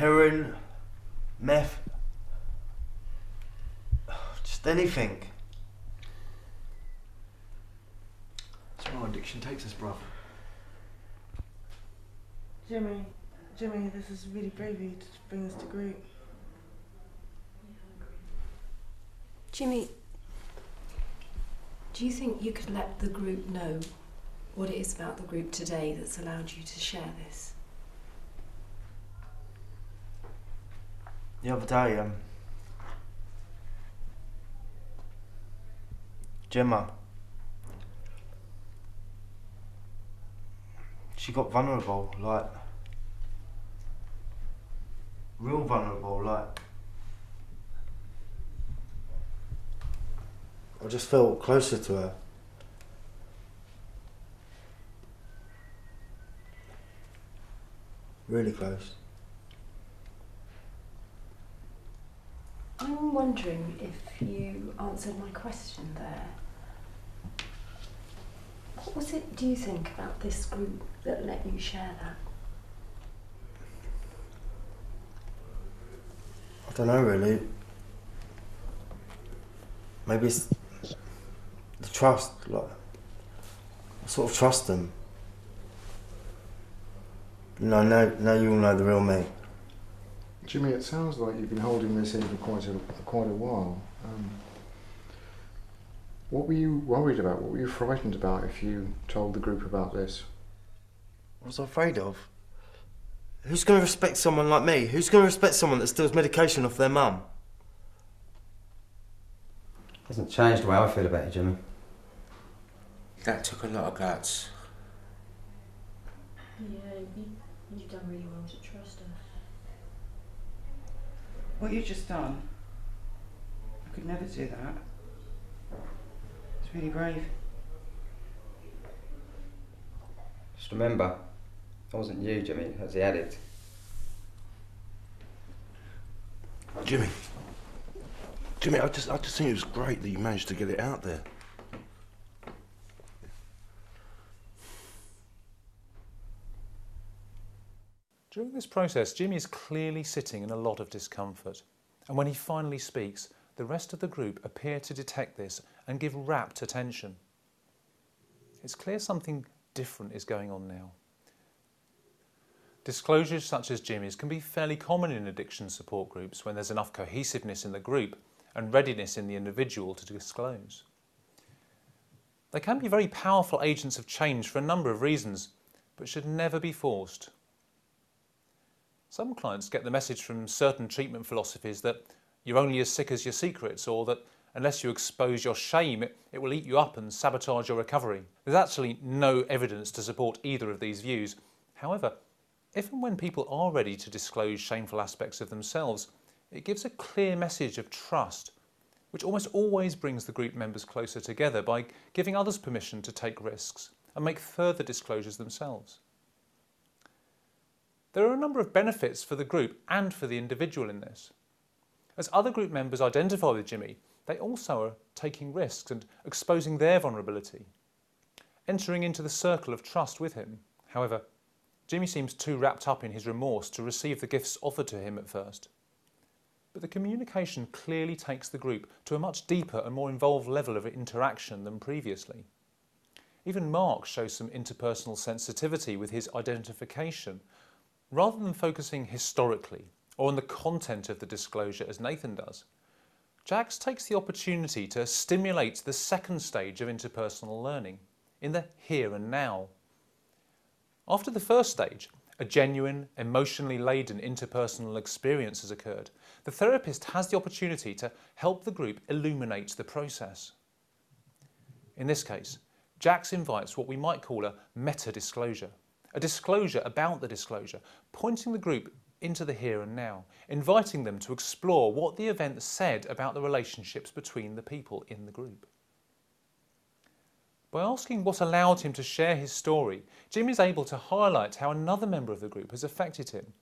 heroin, meth, just anything. That's where our addiction takes us, bruv. Jimmy, Jimmy, this is really brave of you to bring us to group. Jimmy, do you think you could let the group know what it is about the group today that's allowed you to share this? The other day, um, Gemma, she got vulnerable, like, real vulnerable, like. I just felt closer to her. Really close. I'm wondering if you answered my question there. What was it, do you think, about this group that let you share that? I don't know really. Maybe it's the trust, like I sort of trust them. No, now, now you all know the real me. Jimmy, it sounds like you've been holding this in for quite a quite a while. Um, what were you worried about? What were you frightened about if you told the group about this? What was I afraid of? Who's going to respect someone like me? Who's going to respect someone that steals medication off their mum? Hasn't changed the way I feel about you, Jimmy. That took a lot of guts. Yeah, you, you've done really well to trust her. What you've just done, I could never do that. It's really brave. Just remember, it wasn't you, Jimmy, it was the addict. Jimmy. Jimmy, I just I just think it was great that you managed to get it out there. During this process, Jimmy is clearly sitting in a lot of discomfort. And when he finally speaks, the rest of the group appear to detect this and give rapt attention. It's clear something different is going on now. Disclosures such as Jimmy's can be fairly common in addiction support groups when there's enough cohesiveness in the group and readiness in the individual to disclose. They can be very powerful agents of change for a number of reasons, but should never be forced. Some clients get the message from certain treatment philosophies that you're only as sick as your secrets, or that unless you expose your shame, it, it will eat you up and sabotage your recovery. There's actually no evidence to support either of these views. However, if and when people are ready to disclose shameful aspects of themselves, it gives a clear message of trust, which almost always brings the group members closer together by giving others permission to take risks and make further disclosures themselves. There are a number of benefits for the group and for the individual in this. As other group members identify with Jimmy, they also are taking risks and exposing their vulnerability, entering into the circle of trust with him. However, Jimmy seems too wrapped up in his remorse to receive the gifts offered to him at first. But the communication clearly takes the group to a much deeper and more involved level of interaction than previously. Even Mark shows some interpersonal sensitivity with his identification Rather than focusing historically or on the content of the disclosure as Nathan does, Jax takes the opportunity to stimulate the second stage of interpersonal learning, in the here and now. After the first stage, a genuine, emotionally laden interpersonal experience has occurred. The therapist has the opportunity to help the group illuminate the process. In this case, Jax invites what we might call a meta disclosure a disclosure about the disclosure, pointing the group into the here and now, inviting them to explore what the event said about the relationships between the people in the group. By asking what allowed him to share his story, Jim is able to highlight how another member of the group has affected him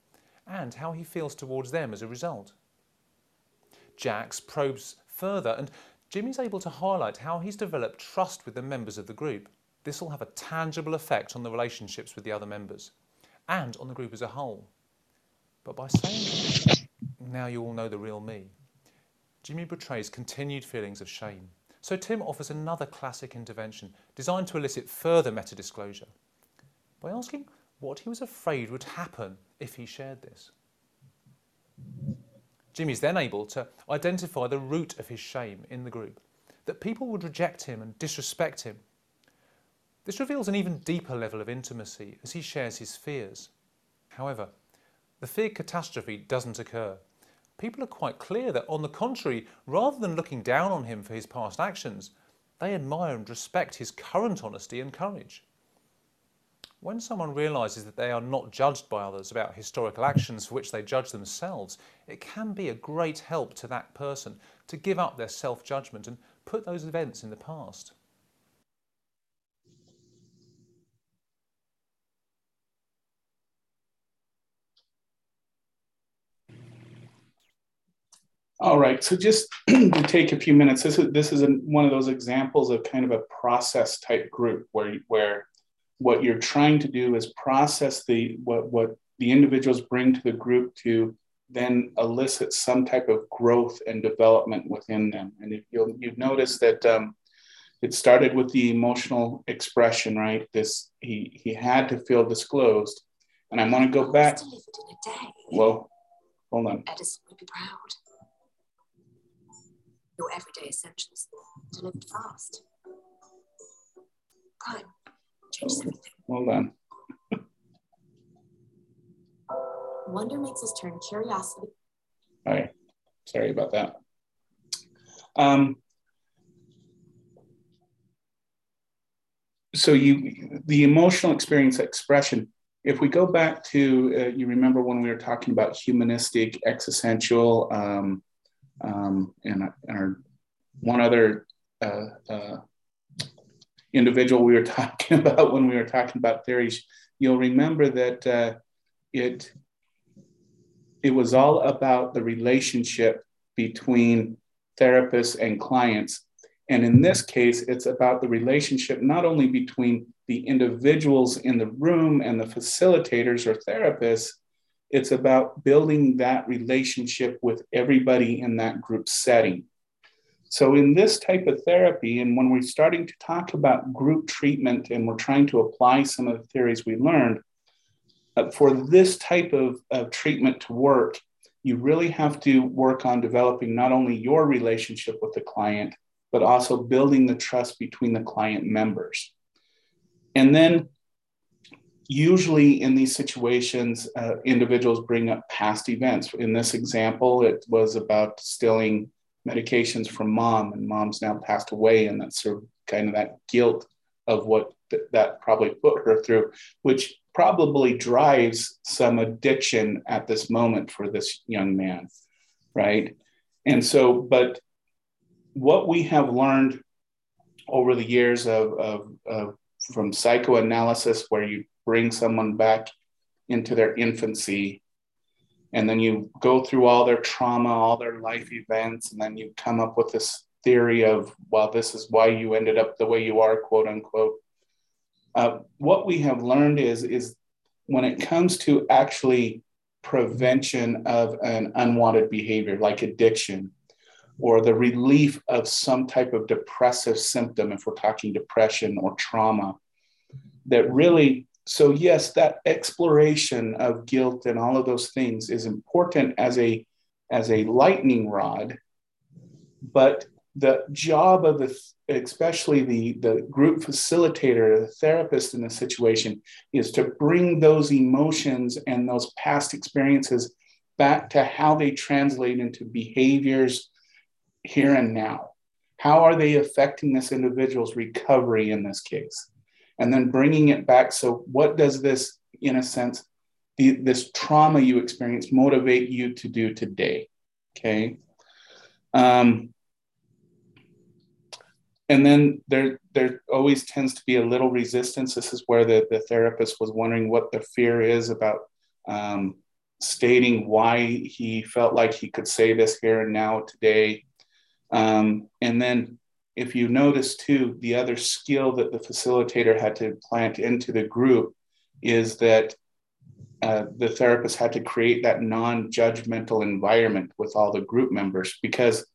and how he feels towards them as a result. Jax probes further and Jim is able to highlight how he's developed trust with the members of the group this will have a tangible effect on the relationships with the other members and on the group as a whole. But by saying, now you all know the real me, Jimmy betrays continued feelings of shame. So Tim offers another classic intervention designed to elicit further meta disclosure by asking what he was afraid would happen if he shared this. Jimmy is then able to identify the root of his shame in the group, that people would reject him and disrespect him. This reveals an even deeper level of intimacy as he shares his fears. However, the feared catastrophe doesn't occur. People are quite clear that, on the contrary, rather than looking down on him for his past actions, they admire and respect his current honesty and courage. When someone realises that they are not judged by others about historical actions for which they judge themselves, it can be a great help to that person to give up their self judgment and put those events in the past. All right, so just to take a few minutes, this is this is one of those examples of kind of a process type group where where what you're trying to do is process the what what the individuals bring to the group to then elicit some type of growth and development within them. And if you'll you've noticed that um, it started with the emotional expression, right? This he he had to feel disclosed, and I want to go back. Well, hold on. Edison would be proud your everyday essentials delivered fast. Crime changes everything. Hold on. Wonder makes us turn curiosity. All right. Sorry about that. Um, so you the emotional experience expression if we go back to uh, you remember when we were talking about humanistic existential um, um, and, our one other uh, uh, individual we were talking about when we were talking about theories, you'll remember that uh, it it was all about the relationship between therapists and clients. And in this case, it's about the relationship not only between the individuals in the room and the facilitators or therapists, it's about building that relationship with everybody in that group setting. So, in this type of therapy, and when we're starting to talk about group treatment and we're trying to apply some of the theories we learned, uh, for this type of, of treatment to work, you really have to work on developing not only your relationship with the client, but also building the trust between the client members. And then usually in these situations, uh, individuals bring up past events. In this example, it was about stealing medications from mom, and mom's now passed away, and that's sort of kind of that guilt of what th- that probably put her through, which probably drives some addiction at this moment for this young man, right? And so, but what we have learned over the years of, of, of from psychoanalysis, where you bring someone back into their infancy. And then you go through all their trauma all their life events and then you come up with this theory of well this is why you ended up the way you are quote unquote. Uh, what we have learned is is when it comes to actually prevention of an unwanted behavior like addiction or the relief of some type of depressive symptom if we're talking depression or trauma that really so yes that exploration of guilt and all of those things is important as a as a lightning rod but the job of the especially the the group facilitator the therapist in the situation is to bring those emotions and those past experiences back to how they translate into behaviors here and now. How are they affecting this individual's recovery in this case and then bringing it back. So, what does this, in a sense, the, this trauma you experience motivate you to do today? Okay. Um, and then there, there always tends to be a little resistance. This is where the, the therapist was wondering what the fear is about um, stating why he felt like he could say this here and now today. Um, and then if you notice too, the other skill that the facilitator had to plant into the group is that uh, the therapist had to create that non-judgmental environment with all the group members because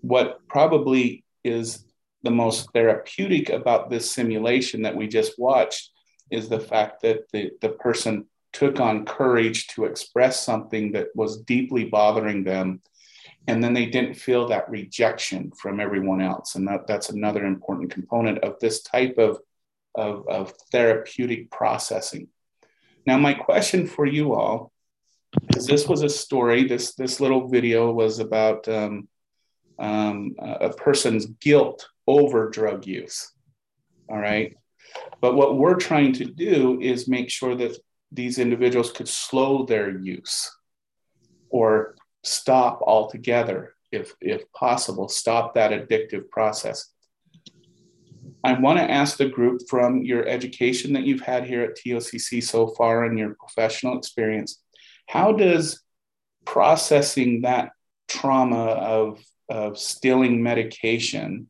what probably is the most therapeutic about this simulation that we just watched is the fact that the, the person took on courage to express something that was deeply bothering them and then they didn't feel that rejection from everyone else. And that, that's another important component of this type of, of, of therapeutic processing. Now my question for you all is this was a story this this little video was about um, um, a person's guilt over drug use. All right? But what we're trying to do is make sure that these individuals could slow their use or stop altogether if, if possible, stop that addictive process. I want to ask the group from your education that you've had here at TOCC so far and your professional experience, how does processing that trauma of, of stealing medication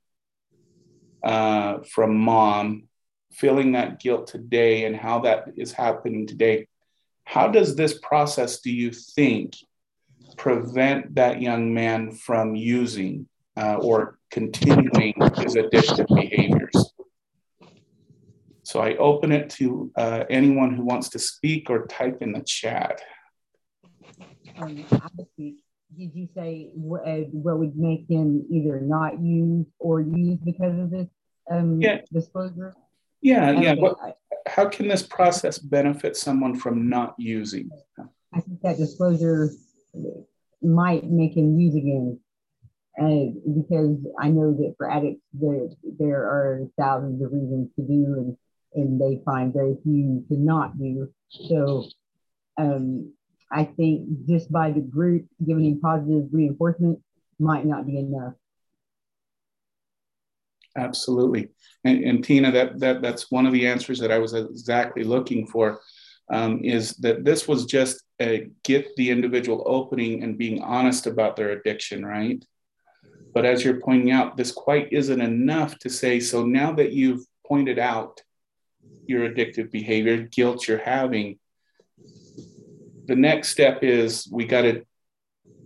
uh, from mom feeling that guilt today and how that is happening today, how does this process, do you think, prevent that young man from using uh, or continuing his addictive behaviors? So I open it to uh, anyone who wants to speak or type in the chat. Um, Did you say uh, what would make him either not use or use because of this um, yeah. disclosure? Yeah, yeah. What, how can this process benefit someone from not using? I think that disclosure might make him use again. Uh, because I know that for addicts, there, there are thousands of reasons to do, and, and they find very few to not do. So um, I think just by the group giving him positive reinforcement might not be enough. Absolutely. And, and, Tina, that, that that's one of the answers that I was exactly looking for um, is that this was just a get the individual opening and being honest about their addiction, right? But as you're pointing out, this quite isn't enough to say, so now that you've pointed out your addictive behavior, guilt you're having, the next step is we got to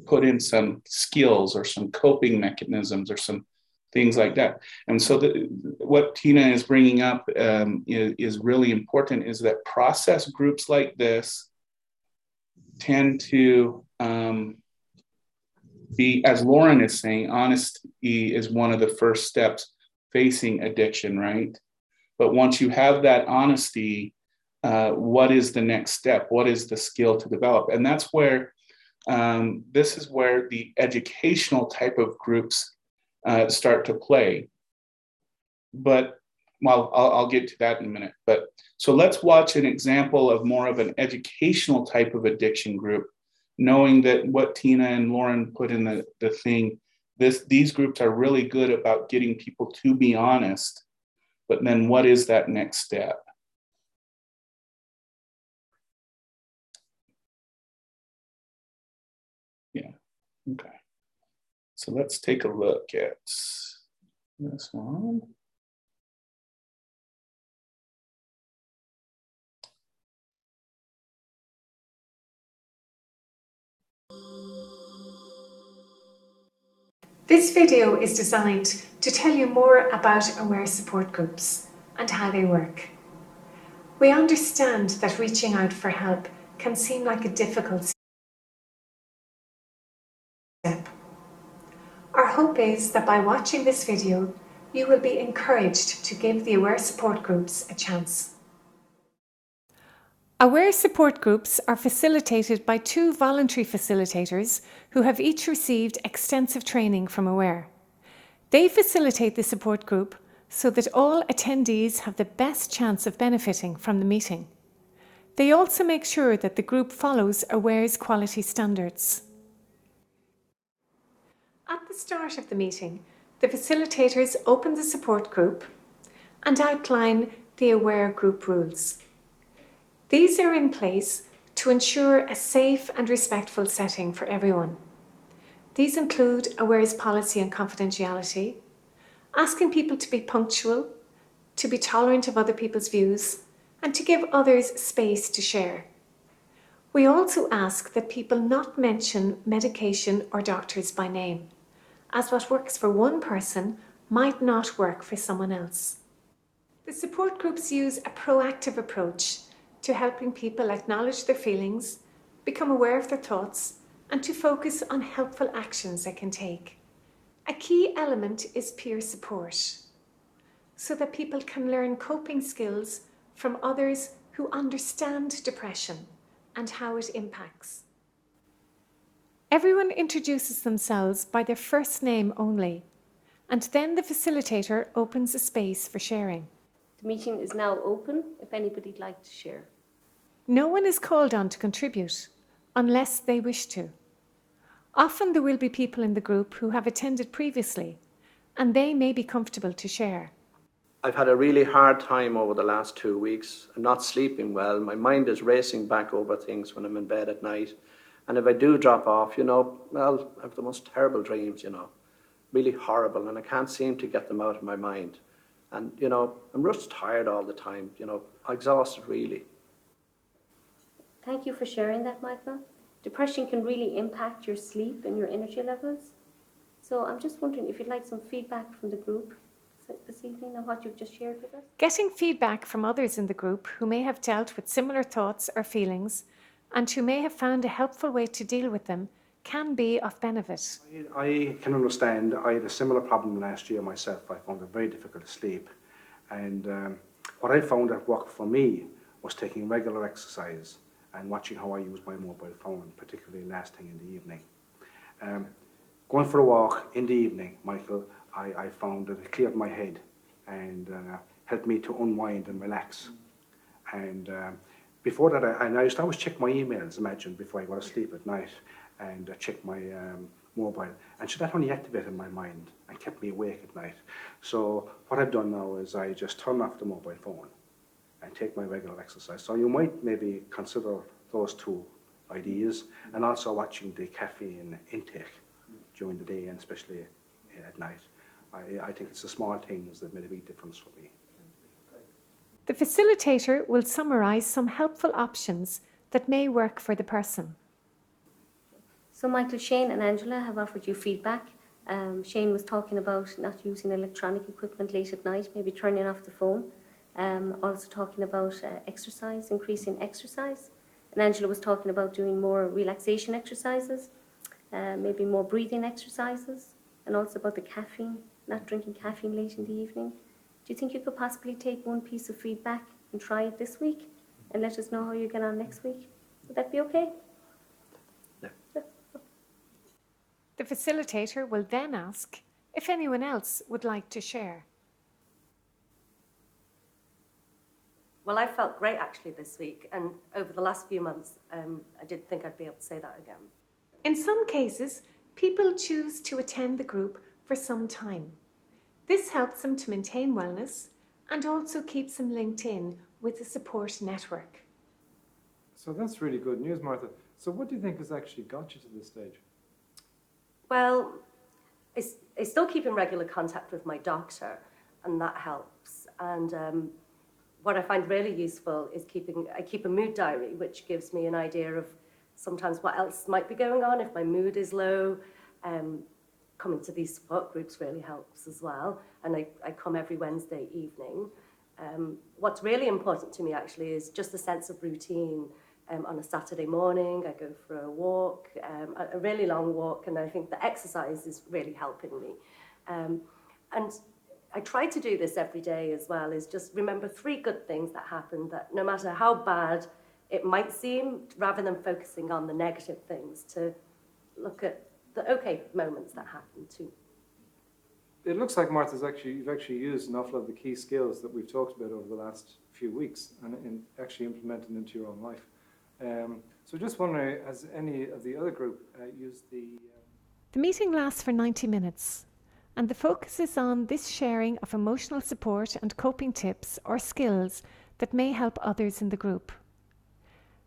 put in some skills or some coping mechanisms or some things like that. And so the, what Tina is bringing up um, is, is, really important is that process groups like this tend to um, be, as Lauren is saying, honesty is one of the first steps facing addiction, right? But once you have that honesty, uh, what is the next step? What is the skill to develop? And that's where um, this is where the educational type of groups uh, start to play. But well, I'll, I'll get to that in a minute. But so let's watch an example of more of an educational type of addiction group, knowing that what Tina and Lauren put in the, the thing, this, these groups are really good about getting people to be honest. But then what is that next step? Yeah, okay. So let's take a look at this one. This video is designed to tell you more about Aware support groups and how they work. We understand that reaching out for help can seem like a difficult is that by watching this video, you will be encouraged to give the Aware support groups a chance. Aware support groups are facilitated by two voluntary facilitators who have each received extensive training from Aware. They facilitate the support group so that all attendees have the best chance of benefiting from the meeting. They also make sure that the group follows Aware's quality standards. At the start of the meeting, the facilitators open the support group and outline the AWARE group rules. These are in place to ensure a safe and respectful setting for everyone. These include AWARE's policy on confidentiality, asking people to be punctual, to be tolerant of other people's views, and to give others space to share. We also ask that people not mention medication or doctors by name, as what works for one person might not work for someone else. The support groups use a proactive approach to helping people acknowledge their feelings, become aware of their thoughts, and to focus on helpful actions they can take. A key element is peer support, so that people can learn coping skills from others who understand depression and how it impacts. Everyone introduces themselves by their first name only, and then the facilitator opens a space for sharing. The meeting is now open if anybody'd like to share. No one is called on to contribute unless they wish to. Often there will be people in the group who have attended previously, and they may be comfortable to share. I've had a really hard time over the last two weeks. I'm not sleeping well. My mind is racing back over things when I'm in bed at night. And if I do drop off, you know, well, I have the most terrible dreams, you know, really horrible, and I can't seem to get them out of my mind. And, you know, I'm just tired all the time, you know, exhausted really. Thank you for sharing that, Michael. Depression can really impact your sleep and your energy levels. So I'm just wondering if you'd like some feedback from the group this evening on what you've just shared with us. Getting feedback from others in the group who may have dealt with similar thoughts or feelings and who may have found a helpful way to deal with them can be of benefit. I can understand. I had a similar problem last year myself. I found it very difficult to sleep. And um, what I found that worked for me was taking regular exercise and watching how I use my mobile phone, particularly last thing in the evening. Um, going for a walk in the evening, Michael, I, I found that it cleared my head and uh, helped me to unwind and relax. And um, before that, I, I used to always check my emails, imagine, before I go to sleep at night, and uh, check my um, mobile. And so that only activated my mind and kept me awake at night. So what I've done now is I just turn off the mobile phone and take my regular exercise. So you might maybe consider those two ideas, and also watching the caffeine intake during the day and especially at night. I, I think it's the small things that made a big difference for me. The facilitator will summarise some helpful options that may work for the person. So, Michael, Shane, and Angela have offered you feedback. Um, Shane was talking about not using electronic equipment late at night, maybe turning off the phone. Um, also talking about uh, exercise, increasing exercise. And Angela was talking about doing more relaxation exercises, uh, maybe more breathing exercises, and also about the caffeine not drinking caffeine late in the evening. Do you think you could possibly take one piece of feedback and try it this week and let us know how you get on next week? Would that be okay? The facilitator will then ask if anyone else would like to share. Well, I felt great actually this week, and over the last few months, um, I didn't think I'd be able to say that again. In some cases, people choose to attend the group for some time. This helps them to maintain wellness and also keeps them linked in with the support network. So that's really good news, Martha. So, what do you think has actually got you to this stage? Well, I, I still keep in regular contact with my doctor, and that helps. And um, what I find really useful is keeping I keep a mood diary, which gives me an idea of sometimes what else might be going on if my mood is low. Um, coming to these support groups really helps as well. And I, I come every Wednesday evening. Um, what's really important to me actually is just a sense of routine. Um, on a Saturday morning, I go for a walk, um, a really long walk, and I think the exercise is really helping me. Um, and I try to do this every day as well, is just remember three good things that happened that no matter how bad it might seem, rather than focusing on the negative things, to look at the okay moments that happen too. It looks like Martha's actually you've actually used an awful lot of the key skills that we've talked about over the last few weeks and in actually implemented into your own life. Um, so just wondering, has any of the other group uh, used the? Uh... The meeting lasts for 90 minutes, and the focus is on this sharing of emotional support and coping tips or skills that may help others in the group.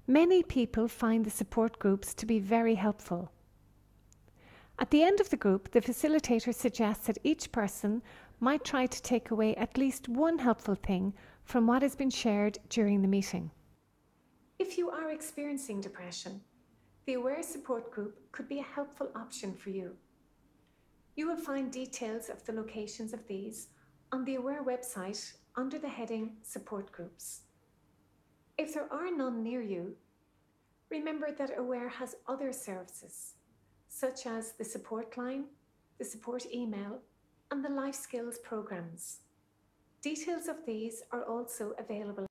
Many people find the support groups to be very helpful. At the end of the group, the facilitator suggests that each person might try to take away at least one helpful thing from what has been shared during the meeting. If you are experiencing depression, the Aware Support Group could be a helpful option for you. You will find details of the locations of these on the Aware website under the heading Support Groups. If there are none near you, remember that Aware has other services, such as the support line, the support email, and the life skills programs. Details of these are also available.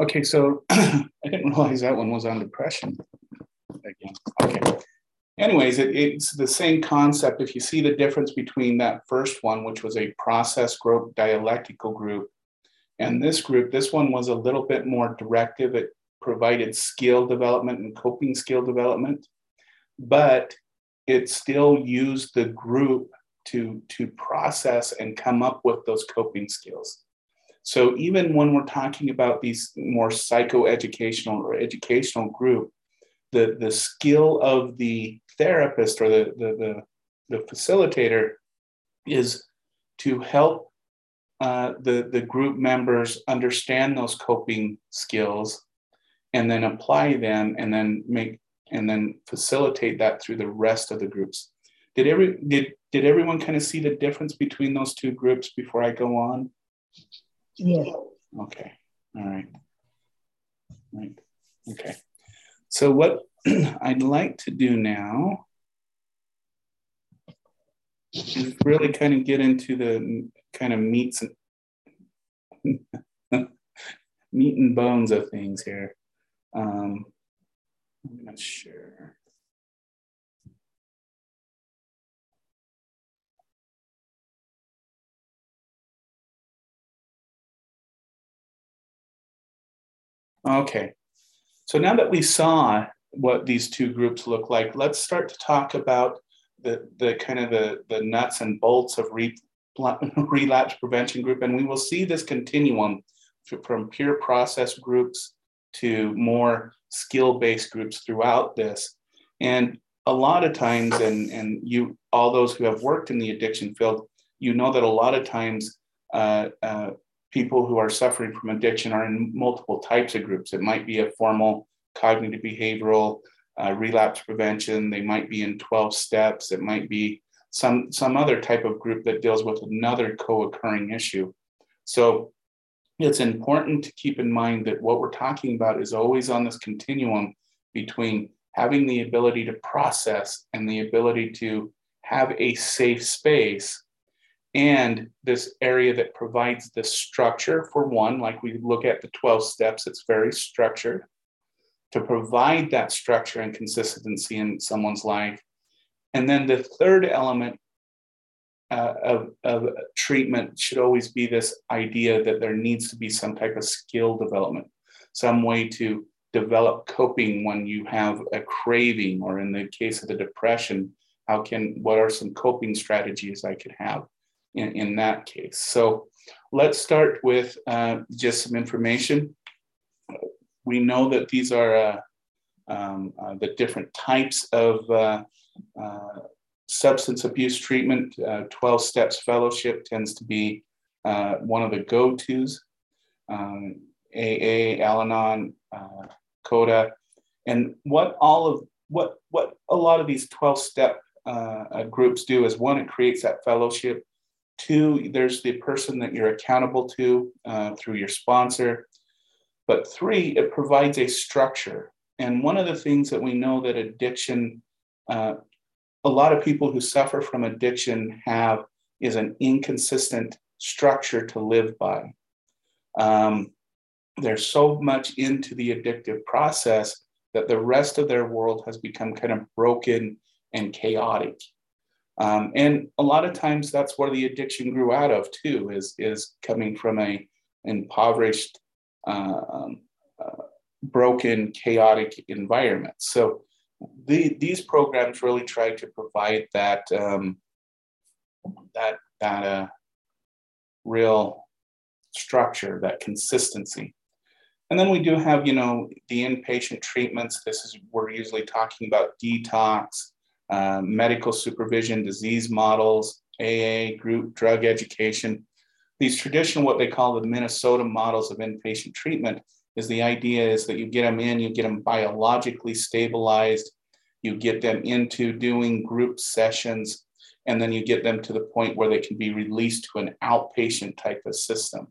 Okay, so I didn't realize that one was on depression. Again, okay. Anyways, it, it's the same concept. If you see the difference between that first one, which was a process group, dialectical group, and this group, this one was a little bit more directive. It provided skill development and coping skill development, but it still used the group to, to process and come up with those coping skills. So even when we're talking about these more psychoeducational or educational group, the, the skill of the therapist or the, the, the, the facilitator is to help uh, the, the group members understand those coping skills and then apply them and then make and then facilitate that through the rest of the groups. Did every did did everyone kind of see the difference between those two groups before I go on? Yes. Okay. All right. Right. Okay. So what I'd like to do now is really kind of get into the kind of meats and meat and bones of things here. Um, I'm not sure. Okay, so now that we saw what these two groups look like, let's start to talk about the, the kind of the, the nuts and bolts of re, relapse prevention group. And we will see this continuum from peer process groups to more skill-based groups throughout this. And a lot of times, and, and you, all those who have worked in the addiction field, you know that a lot of times uh, uh, people who are suffering from addiction are in multiple types of groups. It might be a formal cognitive behavioral uh, relapse prevention. They might be in 12 steps. It might be some, some other type of group that deals with another co-occurring issue. So it's important to keep in mind that what we're talking about is always on this continuum between having the ability to process and the ability to have a safe space and this area that provides the structure for one, like we look at the 12 steps, it's very structured to provide that structure and consistency in someone's life. And then the third element uh, of, of treatment should always be this idea that there needs to be some type of skill development, some way to develop coping when you have a craving, or in the case of the depression, how can, what are some coping strategies I could have? in, in that case. So let's start with uh, just some information. We know that these are uh, um, uh, the different types of uh, uh, substance abuse treatment. Uh, 12 Steps Fellowship tends to be one of the go-tos. Um, AA, Al-Anon, CODA, and what all of what what a lot of these 12 step uh, groups do is one, it creates that fellowship. Two, there's the person that you're accountable to uh, through your sponsor. But three, it provides a structure. And one of the things that we know that addiction, uh, a lot of people who suffer from addiction have is an inconsistent structure to live by. Um, they're so much into the addictive process that the rest of their world has become kind of broken and chaotic. Um, and a lot of times that's where the addiction grew out of too, is, is coming from a impoverished, um, uh, broken, chaotic environment. So the, these programs really try to provide that, um, that, that uh, real structure, that consistency. And then we do have, you know, the inpatient treatments. This is, we're usually talking about detox, uh, medical supervision, disease models, AA, group drug education. These traditional, what they call the Minnesota models of inpatient treatment, is the idea is that you get them in, you get them biologically stabilized, you get them into doing group sessions, and then you get them to the point where they can be released to an outpatient type of system.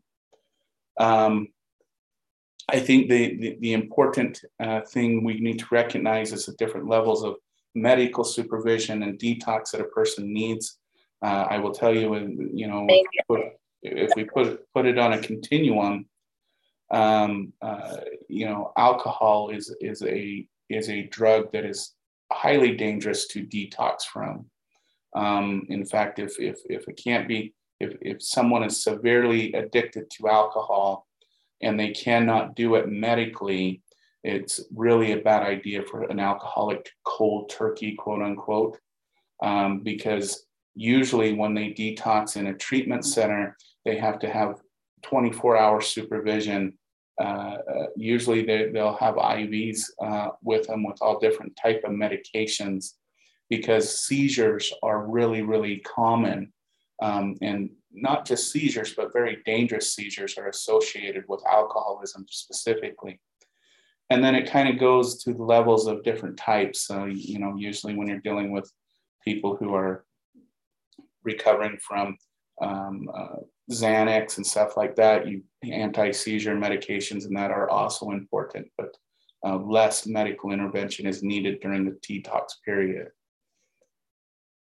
Um, I think the, the, the important uh, thing we need to recognize is the different levels of medical supervision and detox that a person needs. Uh, I will tell you, you know, if we put, put, it on a continuum, um, uh, you know, alcohol is, is, a, is a drug that is highly dangerous to detox from. Um, in fact, if, if, if it can't be, if, if someone is severely addicted to alcohol and they cannot do it medically, it's really a bad idea for an alcoholic cold turkey, quote unquote, um, because usually when they detox in a treatment center, they have to have 24 hour supervision. Uh, uh, usually they, they'll have IVs uh, with them with all different type of medications because seizures are really, really common. Um, and not just seizures, but very dangerous seizures are associated with alcoholism specifically. And then it kind of goes to the levels of different types. So, you know, usually when you're dealing with people who are recovering from um, uh, Xanax and stuff like that, you anti-seizure medications and that are also important, but uh, less medical intervention is needed during the detox period.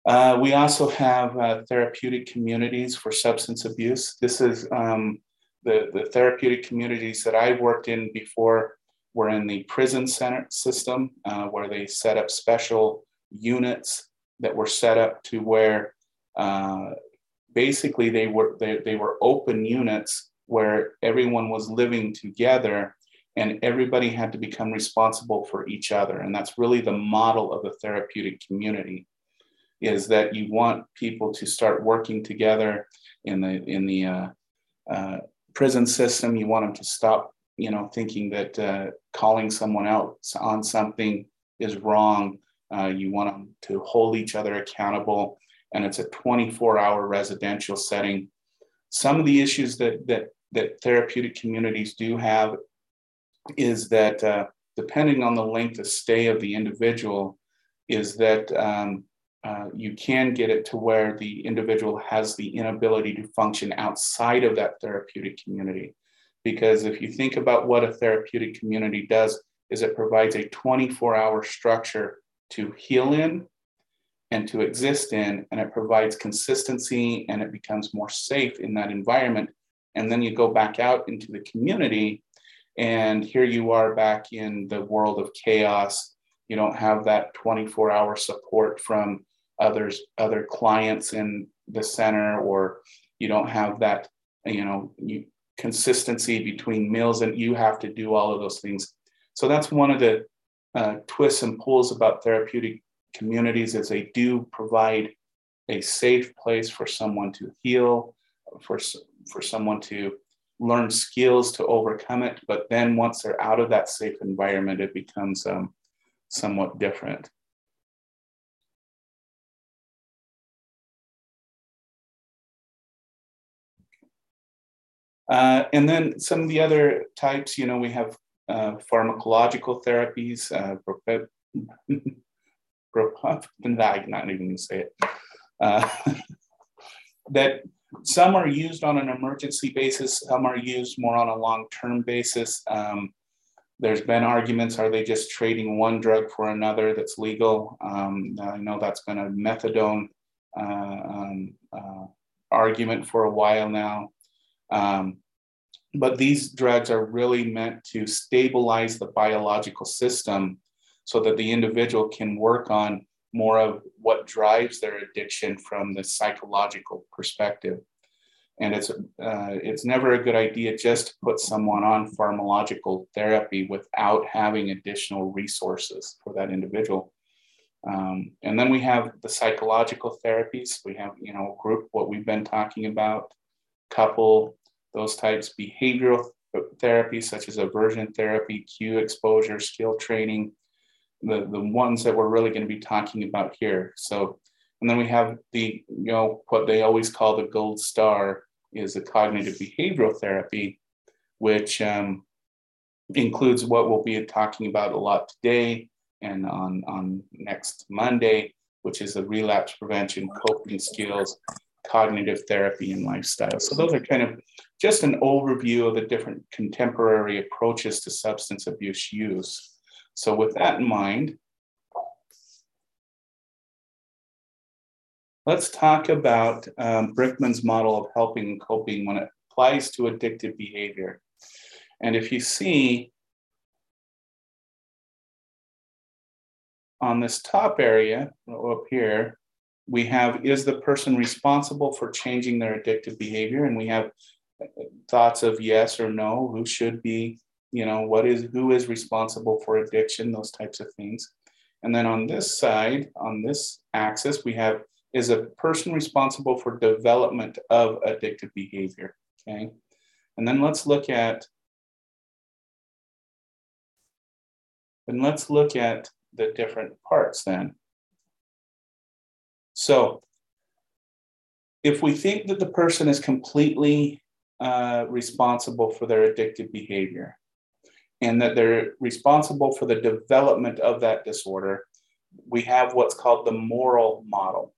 Uh, we also have uh, therapeutic communities for substance abuse. This is um, the, the therapeutic communities that I worked in before were in the prison center system, uh, where they set up special units that were set up to where uh, basically they were they, they were open units where everyone was living together and everybody had to become responsible for each other. And that's really the model of a therapeutic community is that you want people to start working together in the in the uh, uh, prison system. You want them to stop you know thinking that uh, calling someone out on something is wrong. Uh, you want them to hold each other accountable and it's a 24 hour residential setting. Some of the issues that, that, that therapeutic communities do have is that uh, depending on the length of stay of the individual, is that um, uh, you can get it to where the individual has the inability to function outside of that therapeutic community. Because if you think about what a therapeutic community does, is it provides a 24 hour structure to heal in and to exist in, and it provides consistency and it becomes more safe in that environment. And then you go back out into the community, and here you are back in the world of chaos. You don't have that 24 hour support from others, other clients in the center, or you don't have that, you know, you, consistency between meals, and you have to do all of those things. So that's one of the uh, twists and pulls about therapeutic communities as they do provide a safe place for someone to heal, for, for someone to learn skills to overcome it. But then once they're out of that safe environment, it becomes um, somewhat different. Uh, and then some of the other types, you know, we have uh, pharmacological therapies, uh, I'm not even to say it. Uh, that some are used on an emergency basis, some are used more on a long term basis. Um, there's been arguments are they just trading one drug for another that's legal? Um, I know that's been a methadone uh, um, uh, argument for a while now. Um, but these drugs are really meant to stabilize the biological system so that the individual can work on more of what drives their addiction from the psychological perspective. And it's uh, it's never a good idea just to put someone on pharmacological therapy without having additional resources for that individual. Um, and then we have the psychological therapies. We have you know group what we've been talking about, couple those types, behavioral therapy such as aversion therapy, cue exposure, skill training, the, the ones that we're really going to be talking about here. So, and then we have the, you know, what they always call the gold star is the cognitive behavioral therapy, which um, includes what we'll be talking about a lot today and on, on next Monday, which is the relapse prevention, coping skills, cognitive therapy, and lifestyle. So those are kind of just an overview of the different contemporary approaches to substance abuse use. So with that in mind, let's talk about um, Brickman's model of helping and coping when it applies to addictive behavior. And if you see on this top area up here, we have is the person responsible for changing their addictive behavior? And we have thoughts of yes or no, who should be, you know, what is who is responsible for addiction, those types of things. And then on this side, on this axis, we have is a person responsible for development of addictive behavior. Okay. And then let's look at and let's look at the different parts then. So if we think that the person is completely uh, responsible for their addictive behavior and that they're responsible for the development of that disorder, we have what's called the moral model.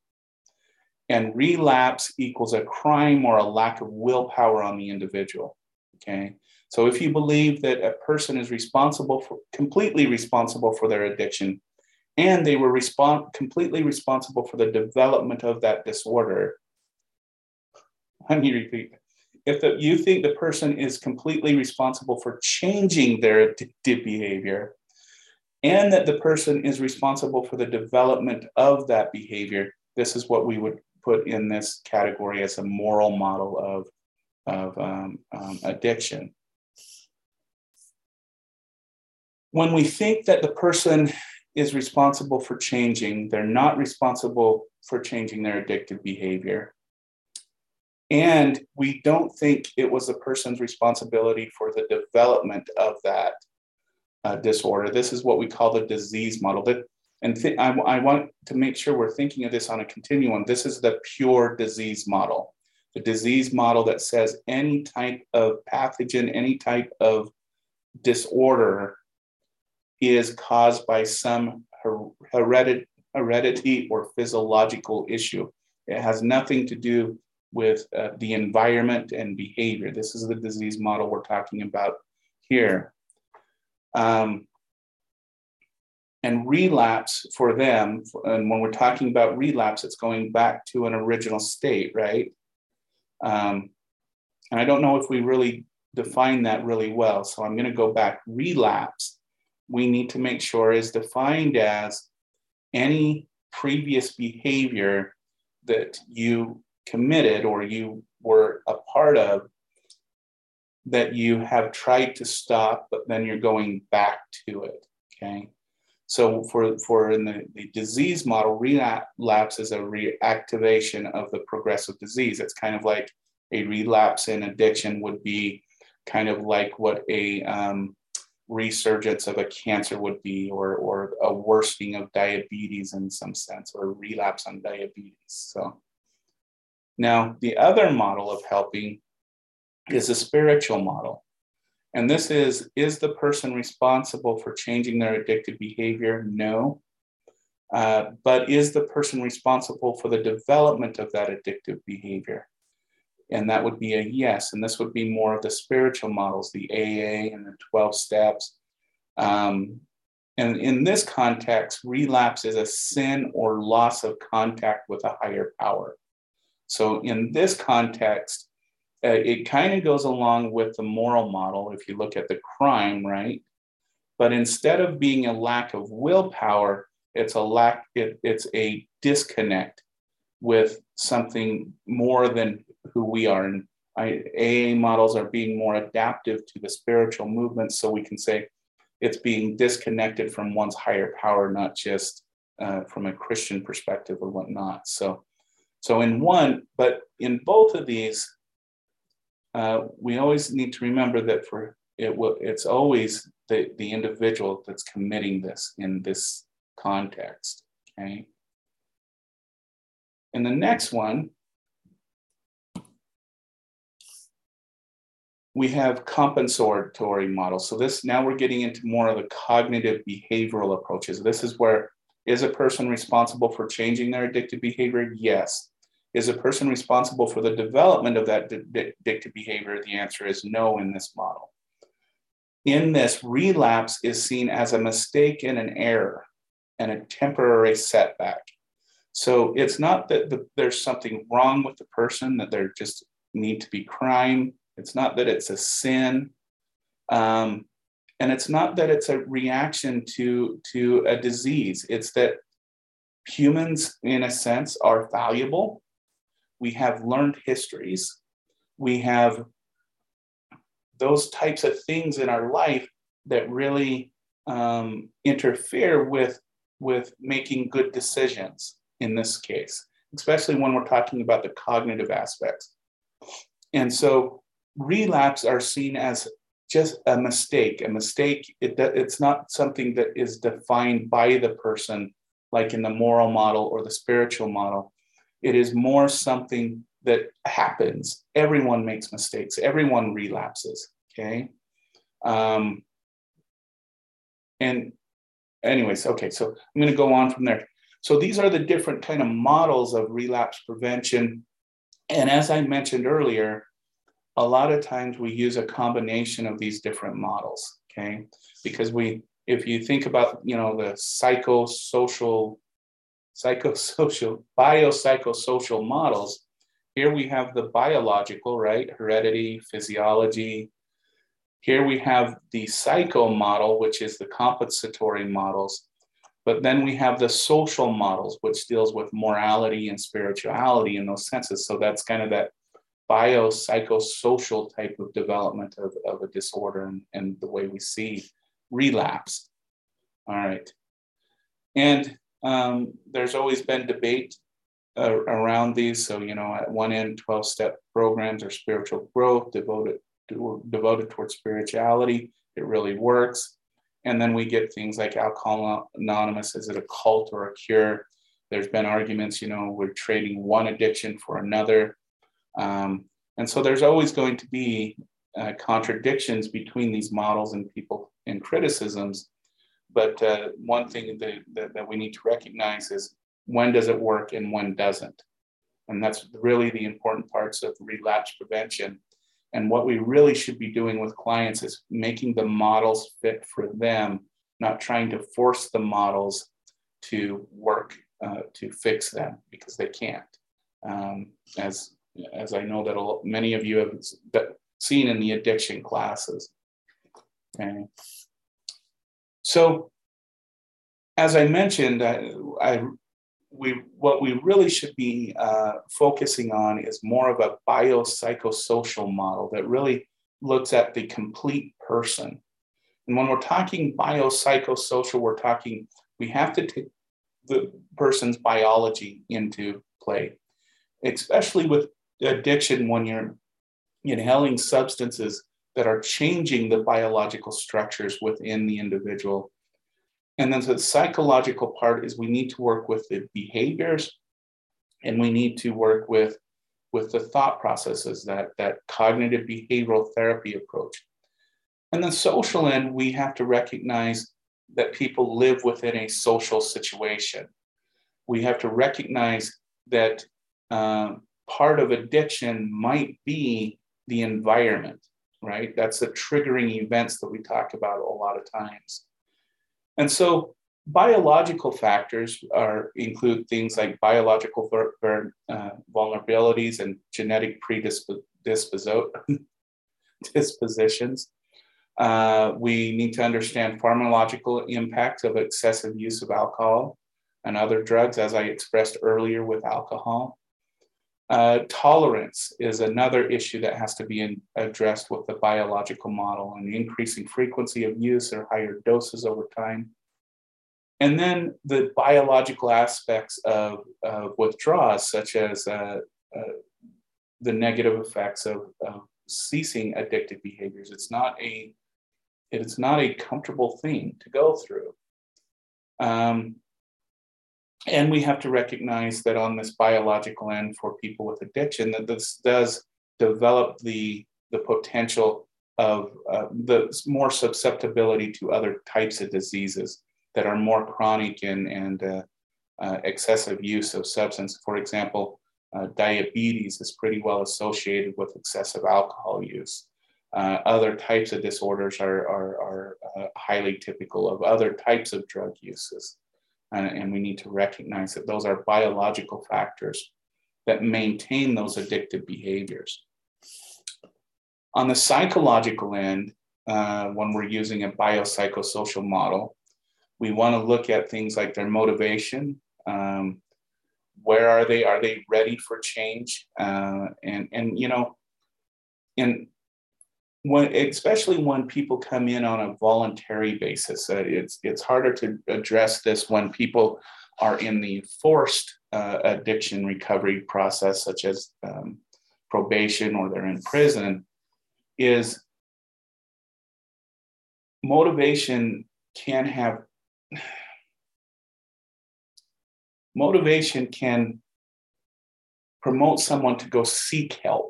And relapse equals a crime or a lack of willpower on the individual. Okay. So if you believe that a person is responsible for completely responsible for their addiction, and they were respon- completely responsible for the development of that disorder, let me repeat. If the, you think the person is completely responsible for changing their addictive behavior, and that the person is responsible for the development of that behavior, this is what we would put in this category as a moral model of, of um, um, addiction when we think that the person is responsible for changing, they're not responsible for changing their addictive behavior. And we don't think it was the person's responsibility for the development of that uh, disorder. This is what we call the disease model. That, and th- I, I want to make sure we're thinking of this on a continuum. This is the pure disease model, the disease model that says any type of pathogen, any type of disorder is caused by some heredit- heredity or physiological issue. It has nothing to do with uh, the environment and behavior. This is the disease model we're talking about here. Um, and relapse for them, and when we're talking about relapse, it's going back to an original state, right? Um, and I don't know if we really define that really well. So I'm going to go back. Relapse we need to make sure is defined as any previous behavior that you committed or you were a part of that you have tried to stop, but then you're going back to it. Okay. So for, for in the, the disease model, relapse is a reactivation of the progressive disease. It's kind of like a relapse in addiction would be kind of like what a um, resurgence of a cancer would be, or, or a worsening of diabetes in some sense, or relapse on diabetes. So now the other model of helping is a spiritual model. And this is Is the person responsible for changing their addictive behavior? No. Uh, but is the person responsible for the development of that addictive behavior? And that would be a yes. And this would be more of the spiritual models, the AA and the 12 steps. Um, and in this context, relapse is a sin or loss of contact with a higher power. So in this context, uh, it kind of goes along with the moral model if you look at the crime, right? But instead of being a lack of willpower, it's a lack, it, it's a disconnect with something more than who we are. And I, AA models are being more adaptive to the spiritual movement. So we can say it's being disconnected from one's higher power, not just uh, from a Christian perspective or whatnot. So, so in one, but in both of these, uh, we always need to remember that for it will, it's always the, the individual that's committing this in this context. Okay. And the next one, we have compensatory models. So this now we're getting into more of the cognitive behavioral approaches. This is where is a person responsible for changing their addictive behavior? Yes. Is a person responsible for the development of that addictive behavior? The answer is no in this model. In this, relapse is seen as a mistake and an error and a temporary setback. So it's not that the, there's something wrong with the person, that there just need to be crime. It's not that it's a sin. Um, and it's not that it's a reaction to, to a disease. It's that humans, in a sense, are valuable. We have learned histories. We have those types of things in our life that really um, interfere with, with making good decisions in this case, especially when we're talking about the cognitive aspects. And so relapse are seen as just a mistake. A mistake, it, it's not something that is defined by the person, like in the moral model or the spiritual model. It is more something that happens. Everyone makes mistakes, everyone relapses. Okay. Um, and, anyways, okay, so I'm going to go on from there. So these are the different kind of models of relapse prevention. And as I mentioned earlier, a lot of times we use a combination of these different models, okay? Because we, if you think about, you know, the psychosocial, psychosocial, biopsychosocial models, here we have the biological, right? Heredity, physiology. Here we have the psycho model, which is the compensatory models. But then we have the social models, which deals with morality and spirituality in those senses. So that's kind of that biopsychosocial type of development of, of a disorder and, and the way we see relapse. All right. And um, there's always been debate uh, around these. So, you know, at one end, 12 step programs are spiritual growth devoted, to, devoted towards spirituality. It really works. And then we get things like Alcohol Anonymous is it a cult or a cure? There's been arguments, you know, we're trading one addiction for another. Um, and so there's always going to be uh, contradictions between these models and people and criticisms. But uh, one thing that, that, that we need to recognize is when does it work and when doesn't. And that's really the important parts of relapse prevention. And what we really should be doing with clients is making the models fit for them, not trying to force the models to work uh, to fix them because they can't. Um, as as I know that many of you have seen in the addiction classes. Okay. So, as I mentioned, I, I we what we really should be uh, focusing on is more of a biopsychosocial model that really looks at the complete person. And when we're talking biopsychosocial, we're talking we have to take the person's biology into play, especially with addiction when you're inhaling substances that are changing the biological structures within the individual. And then the psychological part is we need to work with the behaviors and we need to work with, with the thought processes, that, that cognitive behavioral therapy approach. And then social end, we have to recognize that people live within a social situation. We have to recognize that um, part of addiction might be the environment, right? That's the triggering events that we talk about a lot of times. And so biological factors are include things like biological uh, vulnerabilities and genetic predispositions. Uh, we need to understand pharmacological impacts of excessive use of alcohol and other drugs, as I expressed earlier with alcohol. Uh, tolerance is another issue that has to be in, addressed with the biological model and the increasing frequency of use or higher doses over time. And then the biological aspects of, of withdrawals, such as uh, uh, the negative effects of, of ceasing addictive behaviors. It's not a it is not a comfortable thing to go through. Um, and we have to recognize that on this biological end for people with addiction, that this does develop the, the potential of uh, the more susceptibility to other types of diseases that are more chronic and, and uh, uh, excessive use of substance. For example, uh, diabetes is pretty well associated with excessive alcohol use. Uh, other types of disorders are, are, are uh, highly typical of other types of drug uses. And we need to recognize that those are biological factors that maintain those addictive behaviors. On the psychological end, uh, when we're using a biopsychosocial model, we want to look at things like their motivation. Um, where are they? Are they ready for change? Uh, and and you know, in when especially when people come in on a voluntary basis, uh, it's it's harder to address this when people are in the forced uh, addiction recovery process, such as um, probation or they're in prison is motivation can have motivation can promote someone to go seek help.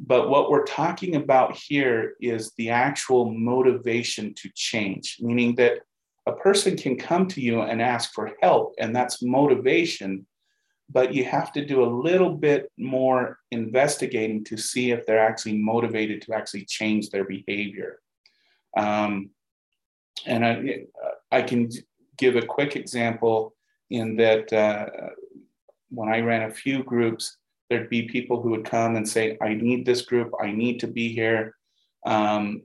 But what we're talking about here is the actual motivation to change, meaning that a person can come to you and ask for help, and that's motivation but you have to do a little bit more investigating to see if they're actually motivated to actually change their behavior. Um, and I, I can give a quick example in that uh, when I ran a few groups, there'd be people who would come and say, I need this group, I need to be here. Um,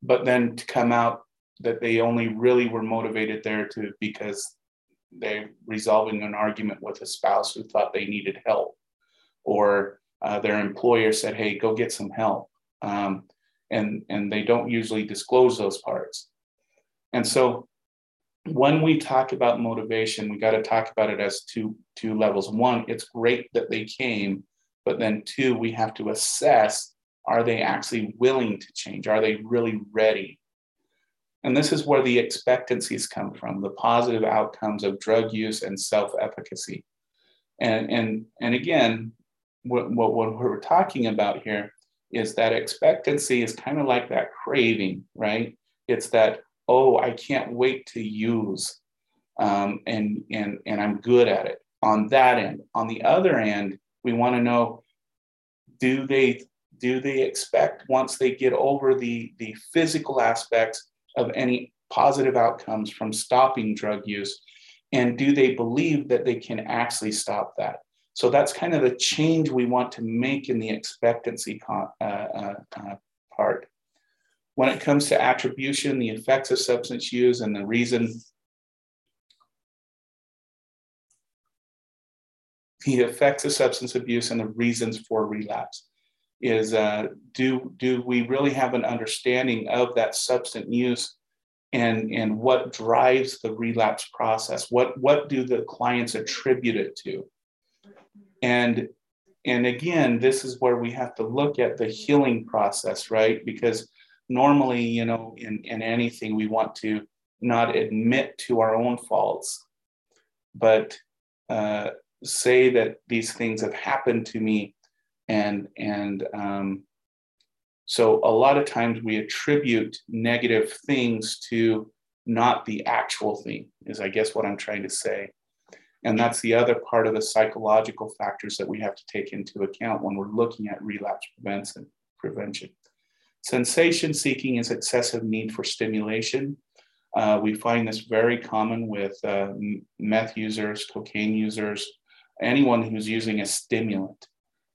but then to come out that they only really were motivated there to because they resolving an argument with a spouse who thought they needed help, or uh, their employer said, "Hey, go get some help," um, and and they don't usually disclose those parts. And so, when we talk about motivation, we got to talk about it as two two levels. One, it's great that they came, but then two, we have to assess: Are they actually willing to change? Are they really ready? And this is where the expectancies come from, the positive outcomes of drug use and self-efficacy. And, and, and again, what, what, what we're talking about here is that expectancy is kind of like that craving, right? It's that, oh, I can't wait to use um, and, and, and I'm good at it on that end. On the other end, we want to know, do they, do they expect once they get over the, the physical aspects of any positive outcomes from stopping drug use? And do they believe that they can actually stop that? So that's kind of the change we want to make in the expectancy uh, uh, uh. When it comes to attribution, the effects of substance use, and the reason the effects of substance abuse and the reasons for relapse is uh, do do we really have an understanding of that substance use and and what drives the relapse process? What what do the clients attribute it to? And and again this is where we have to look at the healing process right? Because normally you know in in anything we want to not admit to our own faults but uh, say that these things have happened to me and and um, so a lot of times we attribute negative things to not the actual thing is i guess what i'm trying to say. And that's the other part of the psychological factors that we have to take into account when we're looking at relapse prevention prevention sensation seeking is excessive need for stimulation uh, we find this very common with uh, meth users cocaine users anyone who's using a stimulant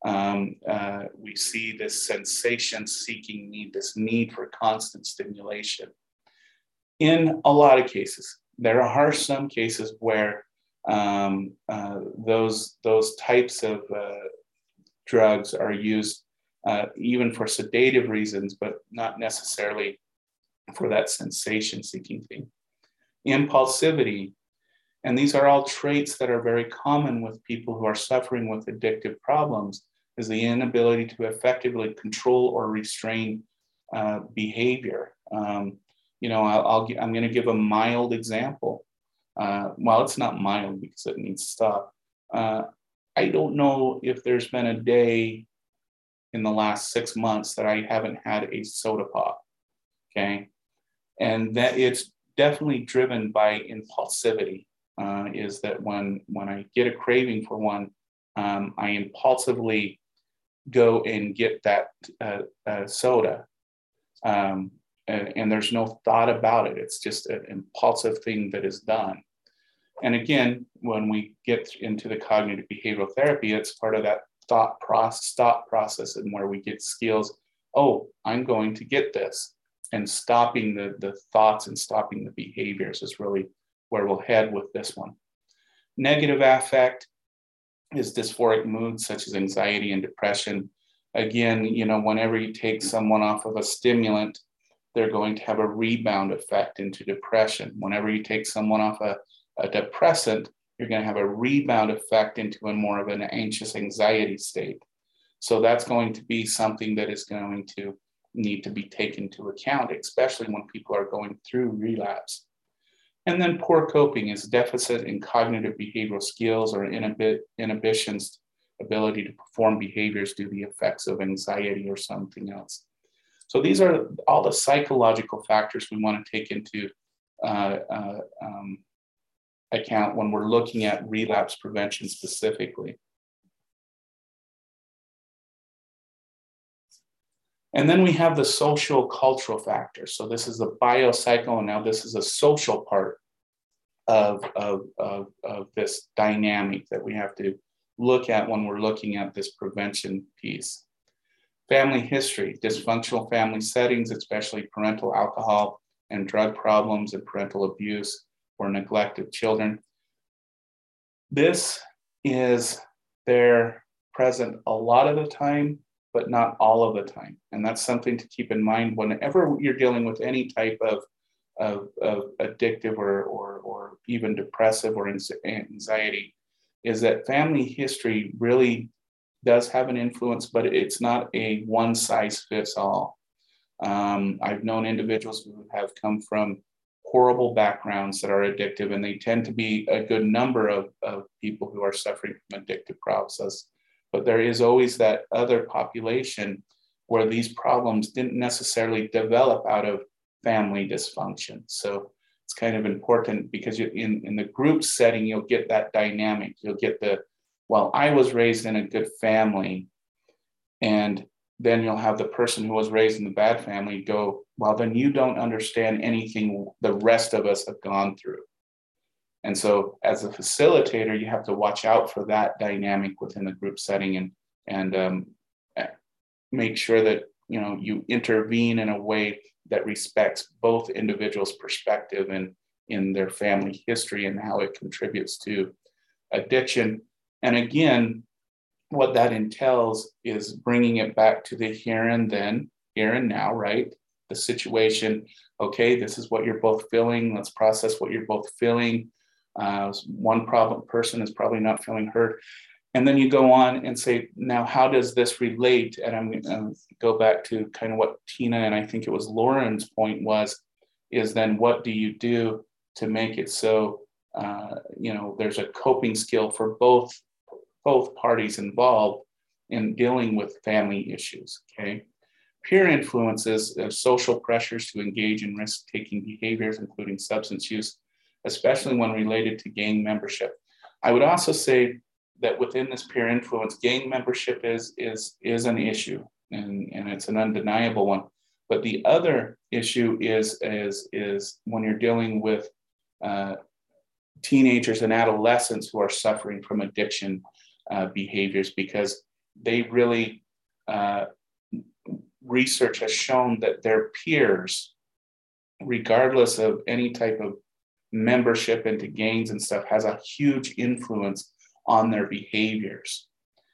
um, uh, we see this sensation seeking need, this need for constant stimulation. In a lot of cases, there are some cases where um, uh, those, those types of uh, drugs are used uh, even for sedative reasons, but not necessarily for that sensation seeking thing. Impulsivity, and these are all traits that are very common with people who are suffering with addictive problems is the inability to effectively control or restrain uh, behavior. Um, you know, I'll, I'll I'm going to give a mild example. Uh, well, it's not mild because it needs to stop. Uh, I don't know if there's been a day in the last six months that I haven't had a soda pop. Okay. And that it's definitely driven by impulsivity. Uh, is that when when I get a craving for one, um, I impulsively go and get that uh, uh, soda. Um, and, and, there's no thought about it. It's just an impulsive thing that is done. And again, when we get into the cognitive behavioral therapy, it's part of that thought process, thought process, and where we get skills. Oh, I'm going to get this, and stopping the the thoughts and stopping the behaviors is really where we'll head with this one. Negative affect is dysphoric moods such as anxiety and depression. Again, you know, whenever you take someone off of a stimulant, they're going to have a rebound effect into depression. Whenever you take someone off a, a depressant, you're going to have a rebound effect into a more of an anxious anxiety state. So that's going to be something that is going to need to be taken into account, especially when people are going through relapse. And then poor coping is deficit in cognitive behavioral skills or inhibit, inhibitions ability to perform behaviors due to the effects of anxiety or something else. So these are all the psychological factors we want to take into uh, uh, um, account when we're looking at relapse prevention specifically. And then we have the social cultural factors. So this is the biopsycho, and now this is a social part of, of, of, of this dynamic that we have to look at when we're looking at this prevention piece. Family history, dysfunctional family settings, especially parental alcohol and drug problems and parental abuse or neglect of children. This is there present a lot of the time but not all of the time. And that's something to keep in mind whenever you're dealing with any type of, of, of addictive or, or, or even depressive or anxiety, is that family history really does have an influence, but it's not a one size fits all. Um, I've known individuals who have come from horrible backgrounds that are addictive, and they tend to be a good number of, of people who are suffering from addictive process but there is always that other population where these problems didn't necessarily develop out of family dysfunction. So it's kind of important because in, in the group setting, you'll get that dynamic. You'll get the, well, I was raised in a good family. And then you'll have the person who was raised in the bad family go, well, then you don't understand anything the rest of us have gone through. And so, as a facilitator, you have to watch out for that dynamic within the group setting and and um, make sure that you know you intervene in a way that respects both individuals' perspective and in their family history and how it contributes to addiction. And again, what that entails is bringing it back to the here and then, here and now, right? The situation. Okay, this is what you're both feeling. Let's process what you're both feeling uh, one problem person is probably not feeling heard. And then you go on and say, now, how does this relate? And I'm going to go back to kind of what Tina and I think it was Lauren's point was, is then what do you do to make it so, uh, you know, there's a coping skill for both, both parties involved in dealing with family issues, okay? Peer influences, uh, social pressures to engage in risk-taking behaviors, including substance use, especially when related to gang membership. I would also say that within this peer influence, gang membership is, is, is an issue and, and it's an undeniable one. But the other issue is, is, is when you're dealing with uh, teenagers and adolescents who are suffering from addiction uh, behaviors because they really, uh, research has shown that their peers, regardless of any type of membership into gangs and stuff has a huge influence on their behaviors.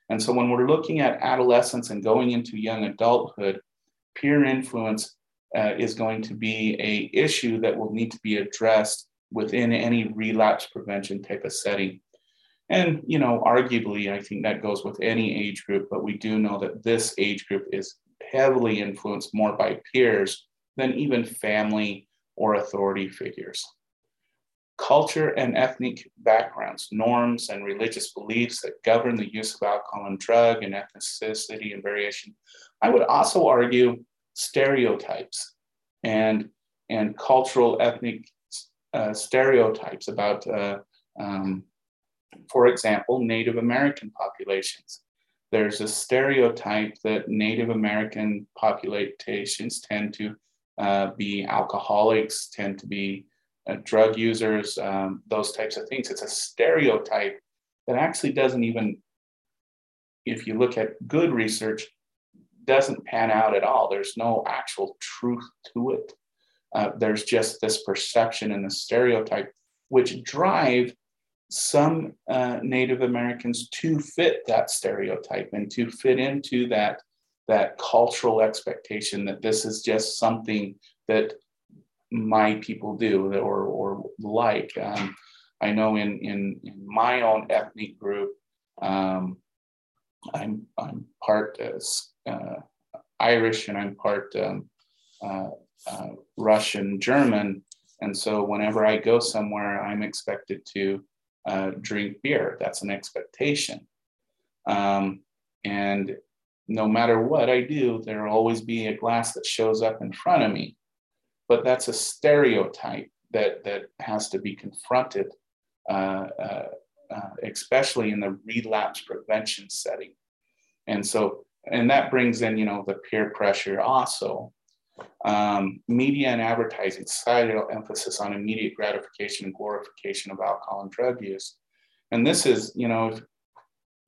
And so when we're looking at adolescence and going into young adulthood, peer influence uh, is going to be a issue that will need to be addressed within any relapse prevention type of setting. And you know, arguably, I think that goes with any age group, but we do know that this age group is heavily influenced more by peers than even family or authority figures. Culture and ethnic backgrounds, norms, and religious beliefs that govern the use of alcohol and drug and ethnicity and variation. I would also argue stereotypes and, and cultural ethnic uh, stereotypes about, uh, um, for example, Native American populations. There's a stereotype that Native American populations tend to uh, be alcoholics, tend to be uh, drug users, um, those types of things. It's a stereotype that actually doesn't even, if you look at good research, doesn't pan out at all. There's no actual truth to it. Uh, there's just this perception and the stereotype, which drive some uh, Native Americans to fit that stereotype and to fit into that that cultural expectation that this is just something that my people do or or like. Um, I know in, in in my own ethnic group, um, I'm I'm part uh, uh, Irish and I'm part um, uh, uh, Russian German, and so whenever I go somewhere, I'm expected to uh, drink beer. That's an expectation. Um, and no matter what I do, there'll always be a glass that shows up in front of me. But that's a stereotype that, that has to be confronted, uh, uh, uh, especially in the relapse prevention setting. And so, and that brings in, you know, the peer pressure also. Um, media and advertising, societal emphasis on immediate gratification and glorification of alcohol and drug use. And this is, you know,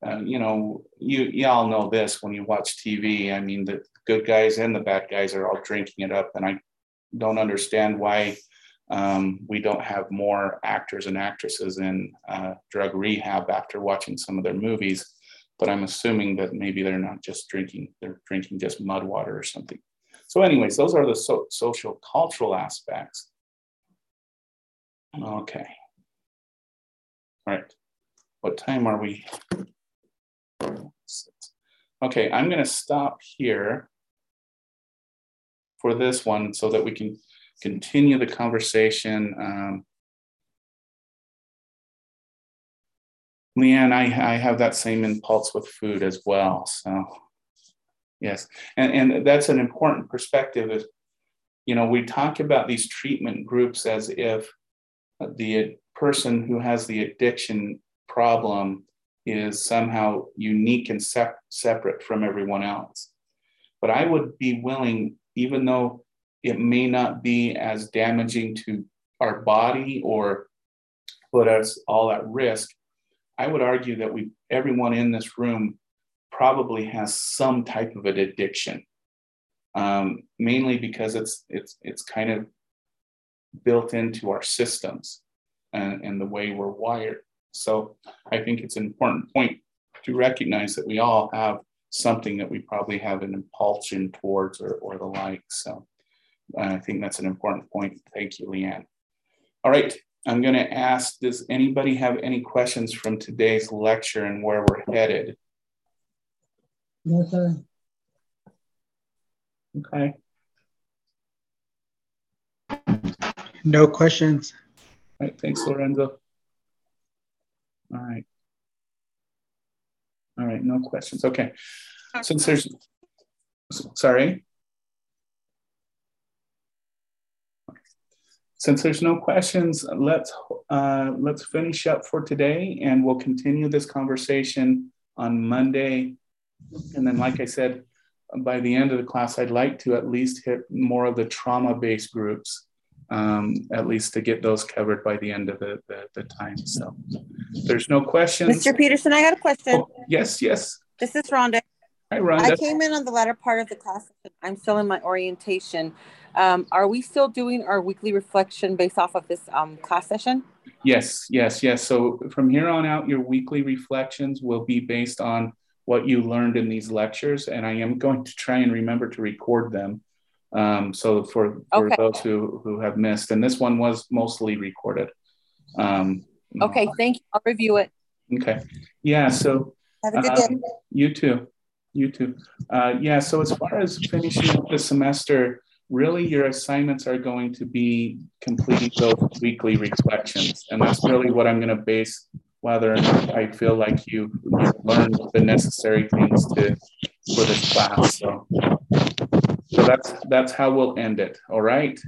uh, you know, you y'all know this when you watch TV. I mean, the good guys and the bad guys are all drinking it up, and I don't understand why um, we don't have more actors and actresses in uh, drug rehab after watching some of their movies. But I'm assuming that maybe they're not just drinking; they're drinking just mud water or something. So, anyways, those are the so- social cultural aspects. Okay. All right. What time are we? Okay, I'm going to stop here for this one so that we can continue the conversation. Um, Leanne, I, I have that same impulse with food as well. So Yes, and, and that's an important perspective. Is you know we talk about these treatment groups as if the person who has the addiction problem is somehow unique and sep- separate from everyone else. But I would be willing, even though it may not be as damaging to our body or put us all at risk, I would argue that we everyone in this room probably has some type of an addiction, um, mainly because it's it's it's kind of built into our systems and, and the way we're wired. So I think it's an important point to recognize that we all have something that we probably have an impulsion towards or, or the like. So I think that's an important point. Thank you, Leanne. All right, I'm going to ask Does anybody have any questions from today's lecture and where we're headed? No, sir. Okay. No questions. All right, thanks, Lorenzo. All right. All right, no questions. Okay. Since there's, sorry. Since there's no questions, let's uh, let's finish up for today, and we'll continue this conversation on Monday and then, like I said, by the end of the class, I'd like to at least hit more of the trauma based groups, um, at least to get those covered by the end of the, the, the time. So there's no questions. Mr. Peterson, I got a question. Oh, yes, yes. This is Rhonda. Hi, Rhonda. I came in on the latter part of the class. I'm still in my orientation. Um, are we still doing our weekly reflection based off of this um, class session? Yes, yes, yes. So from here on out, your weekly reflections will be based on what you learned in these lectures, and I am going to try and remember to record them. Um, so for, for okay. those who, who have missed, and this one was mostly recorded. Um, okay, thank you. I'll review it. Okay. Yeah, so have a good um, day. You too. You too. Uh, yeah, so as far as finishing up the semester, really your assignments are going to be completing those weekly reflections. And that's really what I'm going to base whether or not I feel like you, you've learned the necessary things to for this class. So, so that's that's how we'll end it. All right.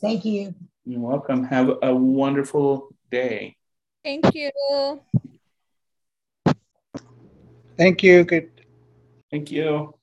Thank you. You're welcome. Have a wonderful day. Thank you. Thank you. Good. Thank you.